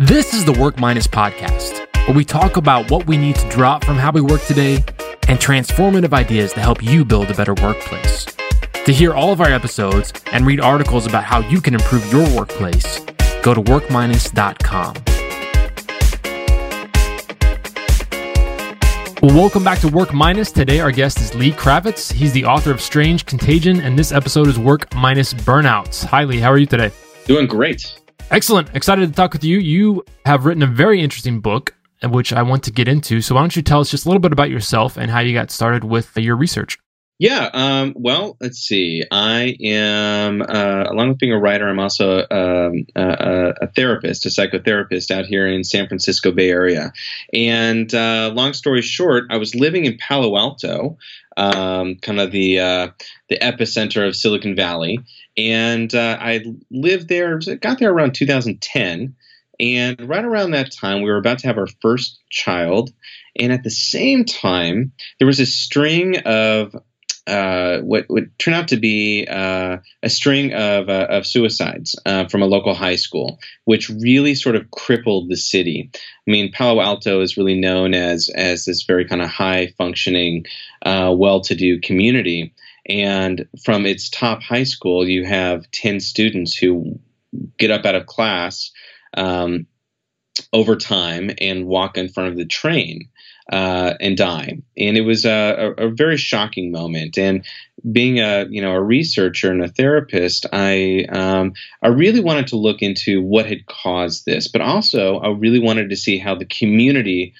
This is the Work Minus podcast, where we talk about what we need to drop from how we work today and transformative ideas to help you build a better workplace. To hear all of our episodes and read articles about how you can improve your workplace, go to workminus.com. Well, welcome back to Work Minus. Today, our guest is Lee Kravetz. He's the author of Strange Contagion, and this episode is Work Minus Burnouts. Hi, Lee. How are you today? Doing great. Excellent. Excited to talk with you. You have written a very interesting book, which I want to get into. So, why don't you tell us just a little bit about yourself and how you got started with your research? Yeah. Um, well, let's see. I am, uh, along with being a writer, I'm also um, a, a, therapist, a psychotherapist out here in San Francisco Bay Area. And uh, long story short, I was living in Palo Alto, um, kind of the uh, the epicenter of Silicon Valley, and uh, I lived there. Got there around 2010. And right around that time, we were about to have our first child. And at the same time, there was a string of uh, what would turn out to be uh, a string of, uh, of suicides uh, from a local high school, which really sort of crippled the city. I mean, Palo Alto is really known as as this very kind of high functioning, uh, well to do community. And from its top high school, you have 10 students who get up out of class um, over time and walk in front of the train uh, and die. And it was a, a, a, very shocking moment. And being a you know a researcher and a therapist, I um, I really wanted to look into what had caused this, but also I really wanted to see how the community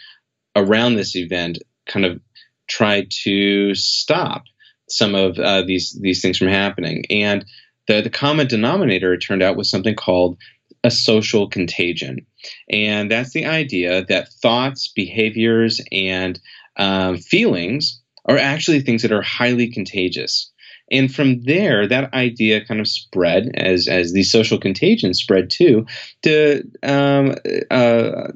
around this event kind of tried to stop some of uh, these these things from happening. And the the common denominator it turned out was something called a social contagion. And that's the idea that thoughts, behaviors, and um, feelings are actually things that are highly contagious. And from there, that idea kind of spread as as the social contagion spread too, to um, uh,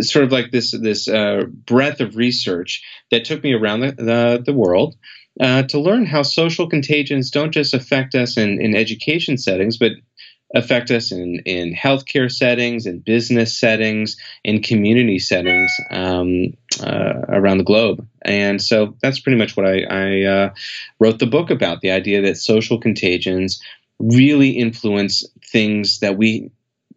sort of like this this uh, breadth of research that took me around the the, the world. Uh, to learn how social contagions don't just affect us in, in education settings, but affect us in, in healthcare settings, in business settings, in community settings um, uh, around the globe. And so that's pretty much what I, I uh, wrote the book about the idea that social contagions really influence things that we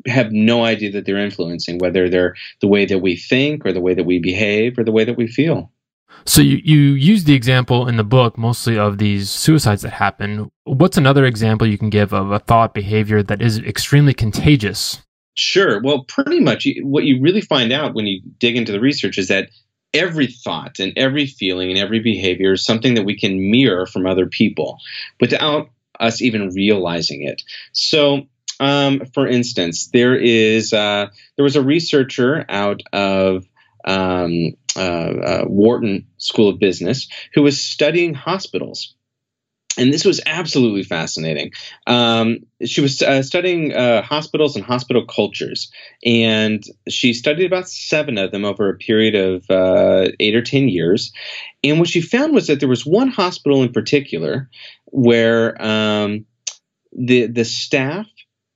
have no idea that they're influencing, whether they're the way that we think or the way that we behave or the way that we feel. So you, you use the example in the book mostly of these suicides that happen. What's another example you can give of a thought behavior that is extremely contagious? Sure. Well, pretty much what you really find out when you dig into the research is that every thought and every feeling and every behavior is something that we can mirror from other people without us even realizing it. So, um, for instance, there is uh, there was a researcher out of um, uh, uh, Wharton School of Business, who was studying hospitals. And this was absolutely fascinating. Um, she was uh, studying uh, hospitals and hospital cultures, and she studied about seven of them over a period of uh, eight or ten years. And what she found was that there was one hospital in particular where um, the the staff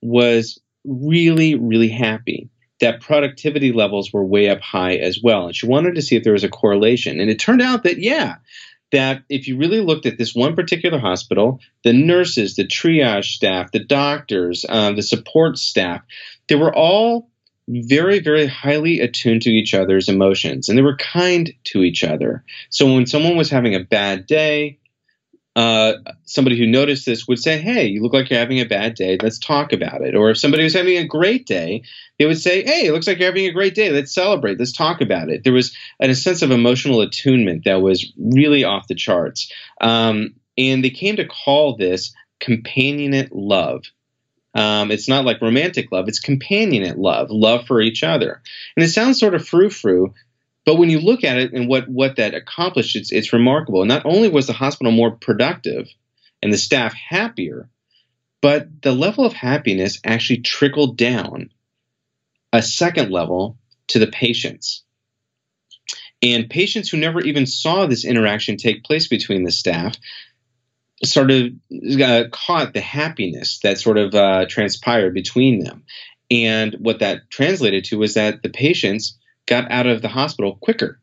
was really really happy that productivity levels were way up high as well. And she wanted to see if there was a correlation. And it turned out that, yeah, that if you really looked at this one particular hospital, the nurses, the triage staff, the doctors, um, the support staff, they were all very, very highly attuned to each other's emotions and they were kind to each other. So when someone was having a bad day, uh, somebody who noticed this would say, Hey, you look like you're having a bad day. Let's talk about it. Or if somebody was having a great day, they would say, Hey, it looks like you're having a great day. Let's celebrate. Let's talk about it. There was a sense of emotional attunement that was really off the charts. Um, and they came to call this companionate love. Um, it's not like romantic love, it's companionate love, love for each other. And it sounds sort of frou frou, but when you look at it and what, what that accomplished, it's, it's remarkable. Not only was the hospital more productive and the staff happier, but the level of happiness actually trickled down a second level to the patients. And patients who never even saw this interaction take place between the staff sort of uh, caught the happiness that sort of uh, transpired between them. And what that translated to was that the patients got out of the hospital quicker.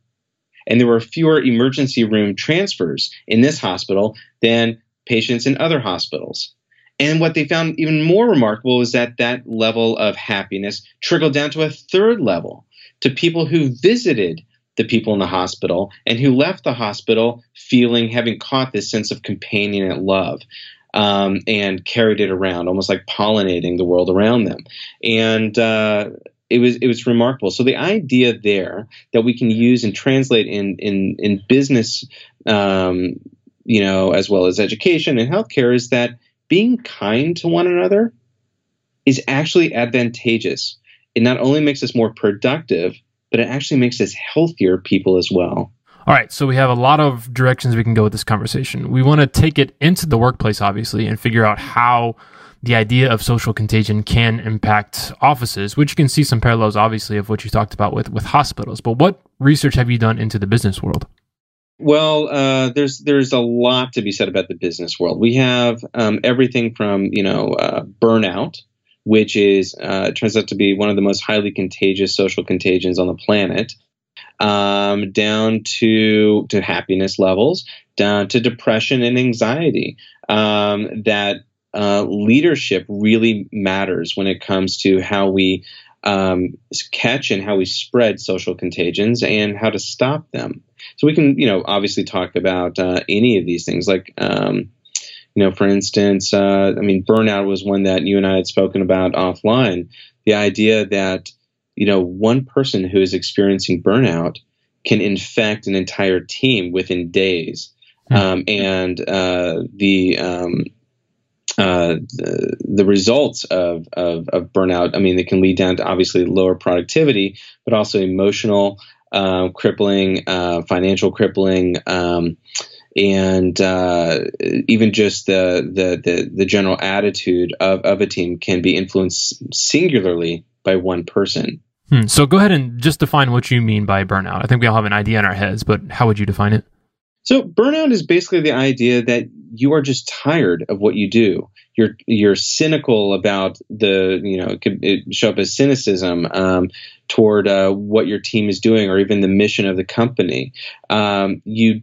And there were fewer emergency room transfers in this hospital than patients in other hospitals. And what they found even more remarkable was that that level of happiness trickled down to a third level to people who visited the people in the hospital and who left the hospital feeling having caught this sense of companionate love um, and carried it around, almost like pollinating the world around them. And uh, it was it was remarkable. So the idea there that we can use and translate in in in business, um, you know, as well as education and healthcare, is that being kind to one another is actually advantageous. It not only makes us more productive, but it actually makes us healthier people as well. All right, so we have a lot of directions we can go with this conversation. We want to take it into the workplace, obviously, and figure out how the idea of social contagion can impact offices, which you can see some parallels, obviously, of what you talked about with, with hospitals. But what research have you done into the business world? Well, uh, there's there's a lot to be said about the business world. We have um, everything from you know uh, burnout, which is uh, turns out to be one of the most highly contagious social contagions on the planet, um, down to to happiness levels, down to depression and anxiety. Um, that uh, leadership really matters when it comes to how we um, catch and how we spread social contagions and how to stop them. So we can, you know, obviously talk about uh, any of these things, like, um, you know, for instance, uh, I mean, burnout was one that you and I had spoken about offline. The idea that, you know, one person who is experiencing burnout can infect an entire team within days. Hmm. Um, and uh, the um, uh, the, the, results of, of, of, burnout, I mean, they can lead down to obviously lower productivity, but also emotional uh, crippling, uh, financial crippling, um, and uh, even just the, the, the the general attitude of, of a team can be influenced singularly by one person. Hmm. So go ahead and just define what you mean by burnout. I think we all have an idea in our heads, but how would you define it? So burnout is basically the idea that you are just tired of what you do. You're you're cynical about the you know it could show up as cynicism um, toward uh, what your team is doing or even the mission of the company. Um, you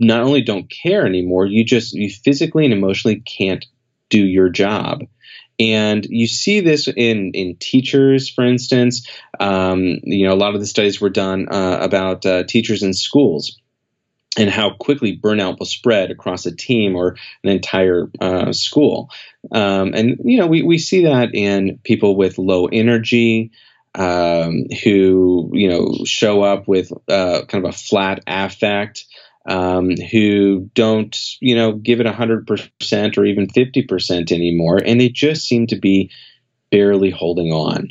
not only don't care anymore, you just you physically and emotionally can't do your job. And you see this in in teachers, for instance. Um, you know, a lot of the studies were done uh, about uh, teachers in schools and how quickly burnout will spread across a team or an entire uh, school. Um, and you know, we, we see that in people with low energy, um, who you know show up with uh, kind of a flat affect, um, who don't you know give it hundred percent or even fifty percent anymore, and they just seem to be barely holding on.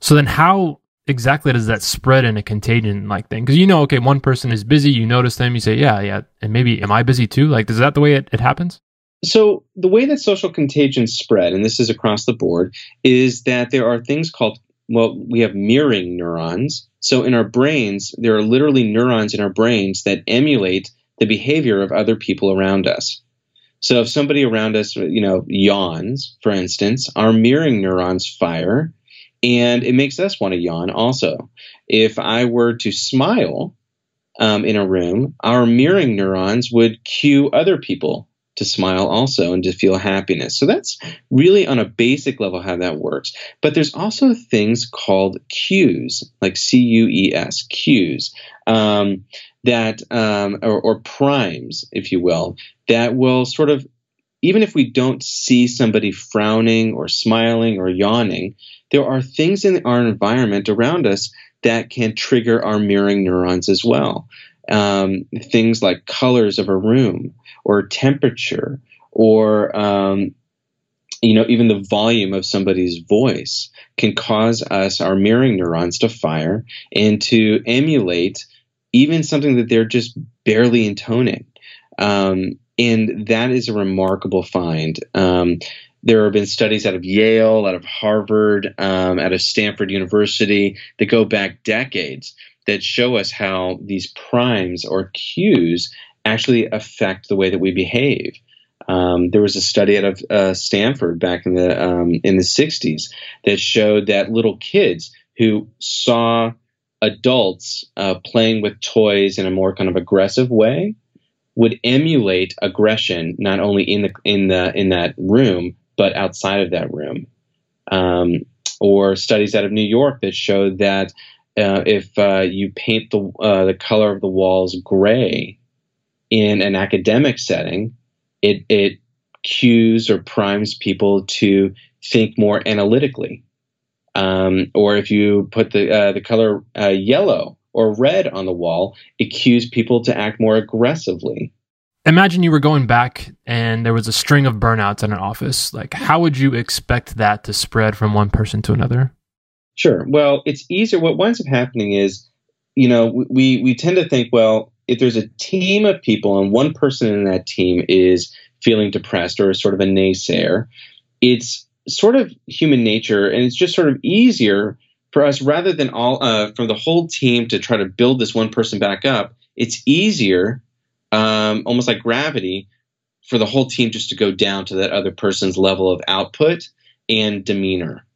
So then, how exactly does that spread in a contagion like thing? Because you know, okay, one person is busy, you notice them, you say, yeah, yeah, and maybe am I busy too? Like, is that the way it, it happens? So the way that social contagion spread, and this is across the board, is that there are things called well, we have mirroring neurons. So in our brains, there are literally neurons in our brains that emulate the behavior of other people around us. So if somebody around us, you know, yawns, for instance, our mirroring neurons fire and it makes us want to yawn also. If I were to smile um, in a room, our mirroring neurons would cue other people to smile also and to feel happiness. So that's really on a basic level how that works. But there's also things called cues, like C U E S, cues, um, that um, or, or primes, if you will, that will sort of even if we don't see somebody frowning or smiling or yawning, there are things in our environment around us that can trigger our mirroring neurons as well. Um, things like colors of a room or temperature or um, you know even the volume of somebody's voice can cause us our mirroring neurons to fire and to emulate even something that they're just barely intoning um, and that is a remarkable find um, there have been studies out of Yale, out of Harvard, um, out of Stanford University that go back decades that show us how these primes or cues actually affect the way that we behave. Um, there was a study out of uh, Stanford back in the um, in the 60s that showed that little kids who saw adults uh, playing with toys in a more kind of aggressive way would emulate aggression not only in the in the in that room but outside of that room. Um, or studies out of New York that showed that uh, if uh, you paint the uh, the color of the walls gray in an academic setting, it it cues or primes people to think more analytically. Um, or if you put the uh, the color uh, yellow or red on the wall, it cues people to act more aggressively. Imagine you were going back and there was a string of burnouts in an office. Like, how would you expect that to spread from one person to another? Sure. Well, it's easier. What winds up happening is, you know, we we tend to think, well, if there's a team of people and one person in that team is feeling depressed or is sort of a naysayer, it's sort of human nature, and it's just sort of easier for us rather than all uh, for the whole team to try to build this one person back up. It's easier, um, almost like gravity, for the whole team just to go down to that other person's level of output and demeanor.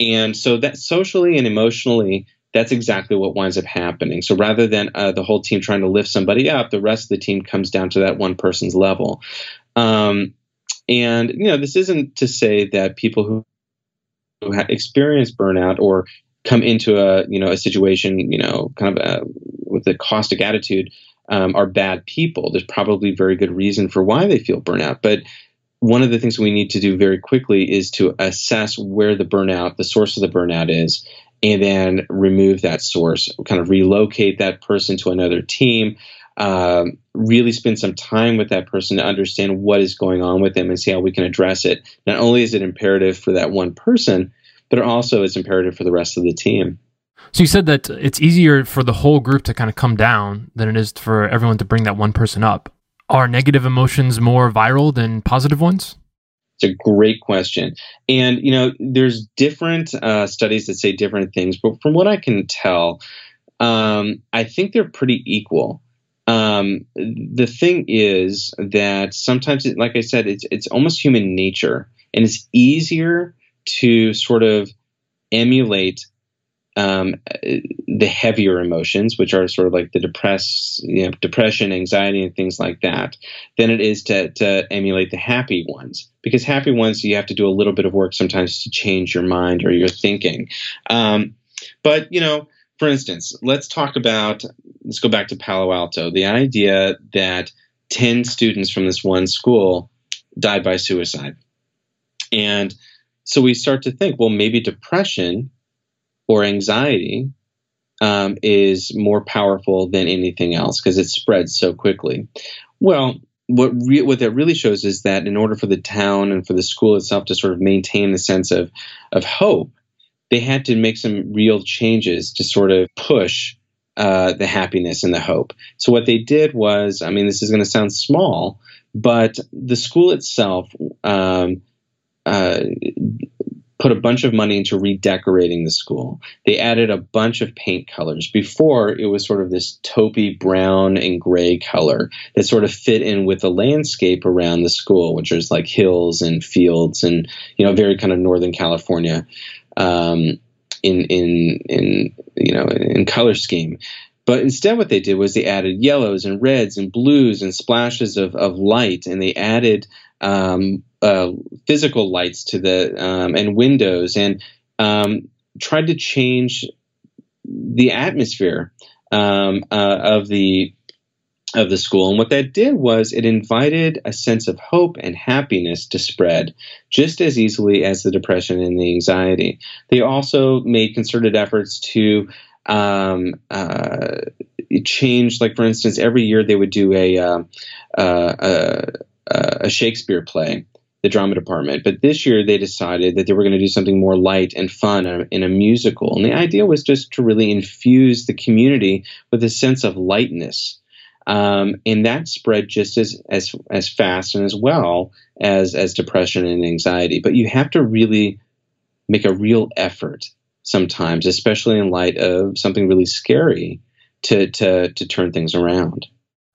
And so that socially and emotionally, that's exactly what winds up happening. So rather than uh, the whole team trying to lift somebody up, the rest of the team comes down to that one person's level. Um, and you know, this isn't to say that people who, who experience burnout or come into a you know a situation you know kind of a, with a caustic attitude um, are bad people. There's probably very good reason for why they feel burnout, but one of the things we need to do very quickly is to assess where the burnout, the source of the burnout is, and then remove that source, kind of relocate that person to another team, um, really spend some time with that person to understand what is going on with them and see how we can address it. Not only is it imperative for that one person, but it also is imperative for the rest of the team. So you said that it's easier for the whole group to kind of come down than it is for everyone to bring that one person up. Are negative emotions more viral than positive ones? It's a great question. And, you know, there's different uh, studies that say different things, but from what I can tell, um, I think they're pretty equal. Um, the thing is that sometimes, it, like I said, it's, it's almost human nature, and it's easier to sort of emulate um, the heavier emotions, which are sort of like the depressed, you know, depression, anxiety, and things like that, than it is to, to emulate the happy ones. Because happy ones, you have to do a little bit of work sometimes to change your mind or your thinking. Um, but you know, for instance, let's talk about. Let's go back to Palo Alto. The idea that ten students from this one school died by suicide, and so we start to think, well, maybe depression or anxiety um, is more powerful than anything else because it spreads so quickly. Well, what re- what that really shows is that in order for the town and for the school itself to sort of maintain the sense of of hope, they had to make some real changes to sort of push uh, the happiness and the hope. So what they did was, I mean, this is going to sound small, but the school itself um, uh, put a bunch of money into redecorating the school. They added a bunch of paint colors. Before, it was sort of this taupey brown and gray color that sort of fit in with the landscape around the school, which is like hills and fields and, you know, very kind of Northern California um, in, in, in, you know, in color scheme. But instead, what they did was they added yellows and reds and blues and splashes of, of light, and they added um, uh, physical lights to the um, and windows and um, tried to change the atmosphere um, uh, of the of the school. And what that did was it invited a sense of hope and happiness to spread just as easily as the depression and the anxiety. They also made concerted efforts to um, uh, change, like for instance, every year they would do a, uh, uh, a Shakespeare play the drama department. But this year they decided that they were going to do something more light and fun in a musical. And the idea was just to really infuse the community with a sense of lightness. Um, and that spread just as, as as fast and as well as as depression and anxiety. But you have to really make a real effort sometimes, especially in light of something really scary, to to to turn things around.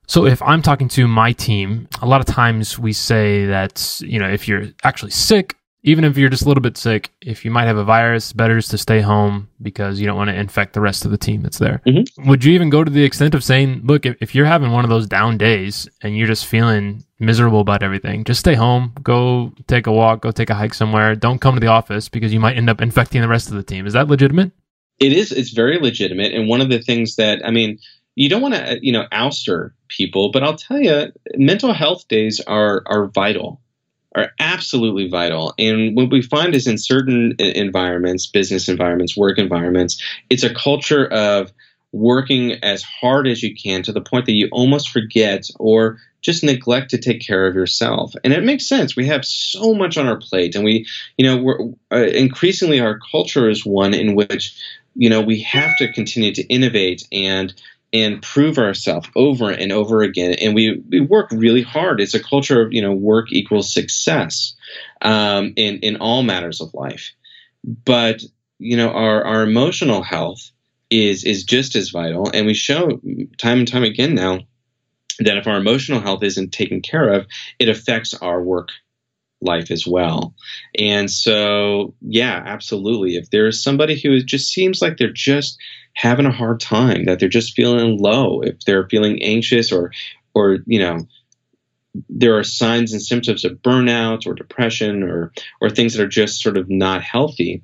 So if I'm talking to my team, a lot of times we say that, you know, if you're actually sick, even if you're just a little bit sick, if you might have a virus, better is to stay home because you don't want to infect the rest of the team that's there. Mm-hmm. Would you even go to the extent of saying, look, if, if you're having one of those down days and you're just feeling miserable about everything, just stay home, go take a walk, go take a hike somewhere. Don't come to the office because you might end up infecting the rest of the team. Is that legitimate? It is. It's very legitimate. And one of the things that, I mean, you don't want to, you know, ouster people, but I'll tell you, mental health days are are vital are absolutely vital. And what we find is in certain environments, business environments, work environments, it's a culture of working as hard as you can to the point that you almost forget or just neglect to take care of yourself. And it makes sense. We have so much on our plate, and we, you know, we're uh, increasingly our culture is one in which, you know, we have to continue to innovate and and prove ourselves over and over again. And we, we work really hard. It's a culture of, you know, work equals success um, in, in all matters of life. But, you know, our, our emotional health is, is just as vital. And we show time and time again now that if our emotional health isn't taken care of, it affects our work life as well. And so, yeah, absolutely. If there's somebody who just seems like they're just having a hard time, that they're just feeling low, if they're feeling anxious or, or you know, there are signs and symptoms of burnout or depression or or things that are just sort of not healthy.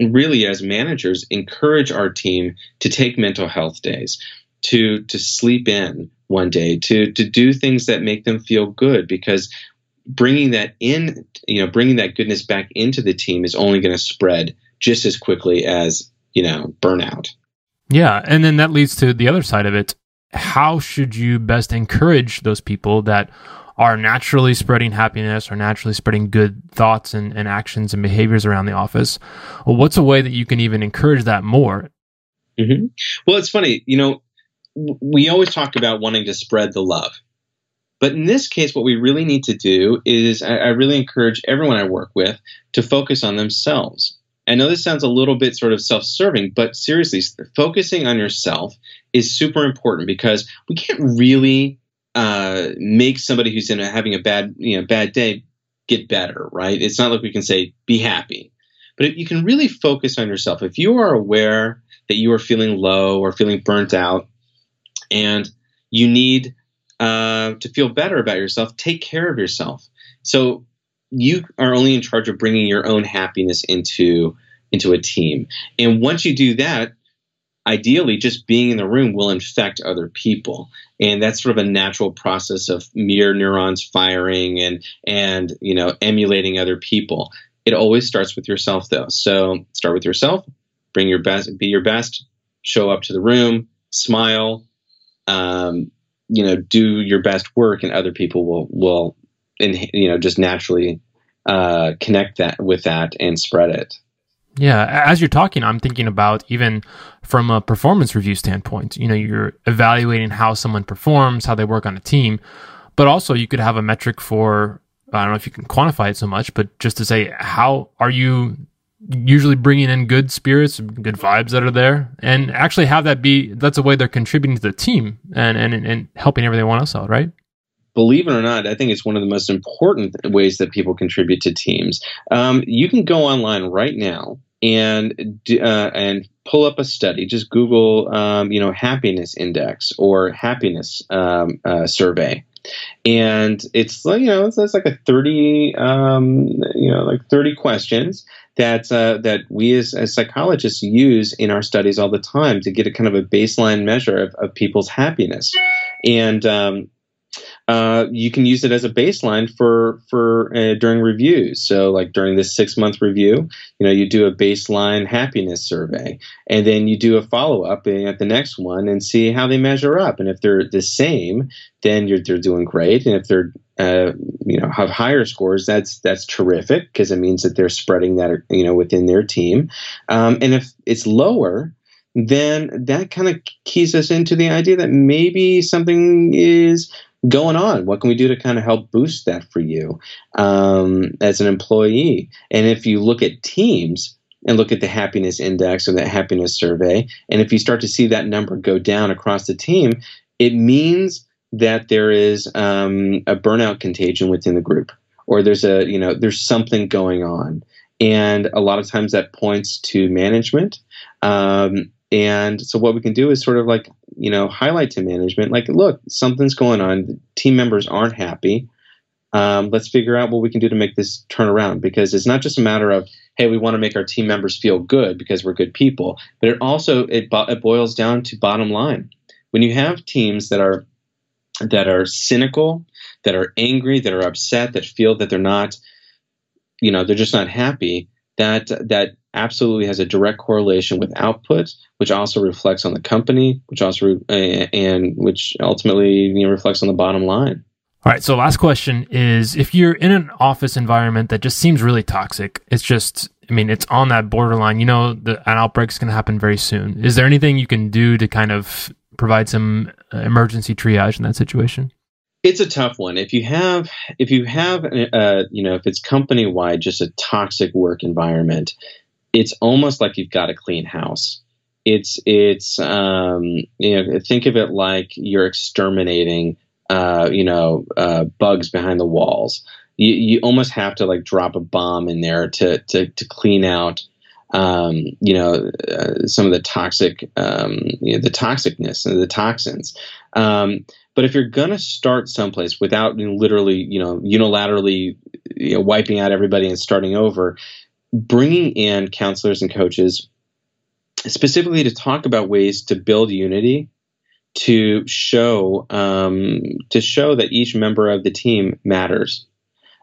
And really, as managers, encourage our team to take mental health days, to to sleep in one day, to to do things that make them feel good, because bringing that in, you know, bringing that goodness back into the team is only going to spread just as quickly as you know burnout. Yeah. And then that leads to the other side of it. How should you best encourage those people that are naturally spreading happiness or naturally spreading good thoughts and, and actions and behaviors around the office? Well, what's a way that you can even encourage that more? Mm-hmm. Well, it's funny. You know, we always talk about wanting to spread the love. But in this case, what we really need to do is I, I really encourage everyone I work with to focus on themselves I know this sounds a little bit sort of self serving, but seriously, focusing on yourself is super important because we can't really uh, make somebody who's in a, having a bad, you know, bad day get better, right? It's not like we can say, be happy. But you can really focus on yourself. If you are aware that you are feeling low or feeling burnt out and you need uh, to feel better about yourself, take care of yourself. So you are only in charge of bringing your own happiness into into a team. And once you do that, ideally just being in the room will infect other people. And that's sort of a natural process of mirror neurons firing and and you know emulating other people. It always starts with yourself though. So start with yourself bring your best be your best show up to the room smile um, you know do your best work and other people will will and you know just naturally uh, connect that with that and spread it. Yeah, as you're talking, I'm thinking about even from a performance review standpoint. You know, you're evaluating how someone performs, how they work on a team, but also you could have a metric for I don't know if you can quantify it so much, but just to say how are you usually bringing in good spirits, good vibes that are there, and actually have that be that's a way they're contributing to the team and and and helping everyone else out, right? Believe it or not, I think it's one of the most important ways that people contribute to teams. Um, you can go online right now and uh, and pull up a study. Just Google, um, you know, happiness index or happiness um, uh, survey, and it's you know it's, it's like a thirty um, you know like thirty questions that uh, that we as, as, psychologists use in our studies all the time to get a kind of a baseline measure of, of people's happiness, and um, uh, you can use it as a baseline for for uh, during reviews. So, like during this six month review, you know, you do a baseline happiness survey, and then you do a follow up at the next one and see how they measure up. And if they're the same, then you're they're doing great. And if they're uh, you know have higher scores, that's that's terrific because it means that they're spreading that you know within their team. Um, and if it's lower, then that kind of keys us into the idea that maybe something is going on? What can we do to kind of help boost that for you um, as an employee? And if you look at teams and look at the happiness index or that happiness survey, and if you start to see that number go down across the team, it means that there is um, a burnout contagion within the group, or there's a you know there's something going on, and a lot of times that points to management. Um, and so what we can do is sort of like you know highlight to management, like look, something's going on. Team members aren't happy. Um, let's figure out what we can do to make this turn around because it's not just a matter of hey we want to make our team members feel good because we're good people but it also it, it boils down to bottom line when you have teams that are that are cynical, that are angry, that are upset, that feel that they're not, you know, they're just not happy, that that absolutely has a direct correlation with output, which also reflects on the company, which also and which ultimately you know, reflects on the bottom line. All right. So last question is if you're in an office environment that just seems really toxic, it's just, I mean, it's on that borderline, you know, the, an outbreak's going to happen very soon. Is there anything you can do to kind of provide some uh, emergency triage in that situation? It's a tough one. If you have, if you have, uh, you know, if it's company wide, just a toxic work environment, it's almost like you've got a clean house. It's, it's, um, you know, think of it like you're exterminating, uh, you know, uh, bugs behind the walls. You, you almost have to like drop a bomb in there to, to, to clean out um, you know, uh, some of the toxic, um, you know, the toxicness and the toxins. Um, but if you're gonna start someplace without literally, you know, unilaterally you know, wiping out everybody and starting over, bringing in counselors and coaches specifically to talk about ways to build unity to show um, to show that each member of the team matters.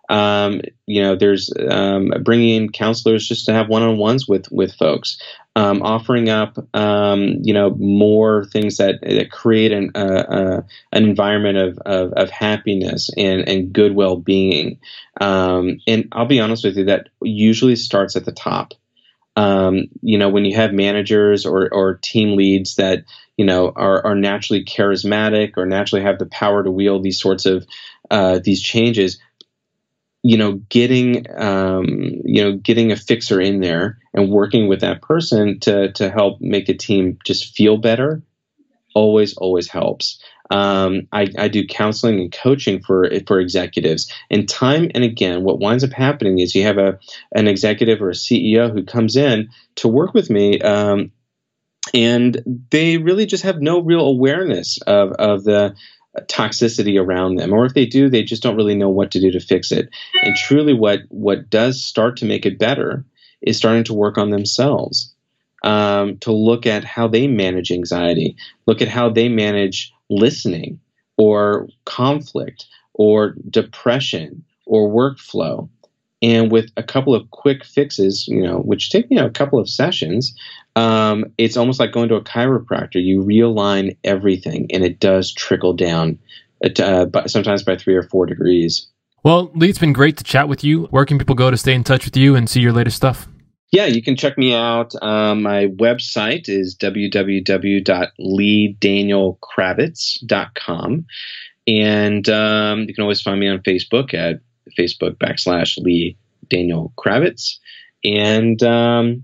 Um, you know, there's um, bringing in counselors just to have one-on-ones with with folks, um, offering up um, you know more things that, that create an uh, uh, an environment of, of, of happiness and and good well-being. Um, and I'll be honest with you, that usually starts at the top. Um, you know, when you have managers or or team leads that you know are are naturally charismatic or naturally have the power to wield these sorts of uh, these changes you know, getting um, you know, getting a fixer in there and working with that person to to help make a team just feel better always always helps. Um, I, I, do counseling and coaching for for executives, and time and again, what winds up happening is you have a an executive or a CEO who comes in to work with me, um, and they really just have no real awareness of of the toxicity around them. Or if they do they just don't really know what to do to fix it. And truly what what does start to make it better is starting to work on themselves um, to look at how they manage anxiety look at how they manage listening or conflict or depression or workflow and with a couple of quick fixes, you know, which take you know a couple of sessions, um, it's almost like going to a chiropractor. You realign everything, and it does trickle down, uh, sometimes by three or four degrees. Well, Lee, it's been great to chat with you. Where can people go to stay in touch with you and see your latest stuff? Yeah, you can check me out. Um, my website is www.leedanielkravetz.com. And um, you can always find me on Facebook at Facebook backslash Lee Daniel Kravetz. And um,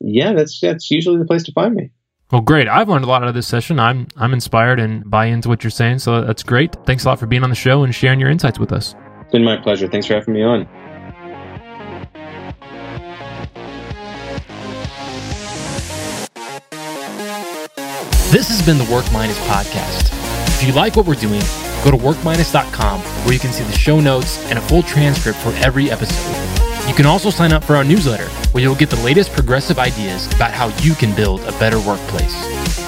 yeah, that's that's usually the place to find me. Well, great. I've learned a lot out of this session. I'm I'm inspired and buy into what you're saying. So that's great. Thanks a lot for being on the show and sharing your insights with us. It's been my pleasure. Thanks for having me on. This has been the Work Minus podcast. If you like what we're doing, go to workminus.com where you can see the show notes and a full transcript for every episode. You can also sign up for our newsletter where you'll get the latest progressive ideas about how you can build a better workplace.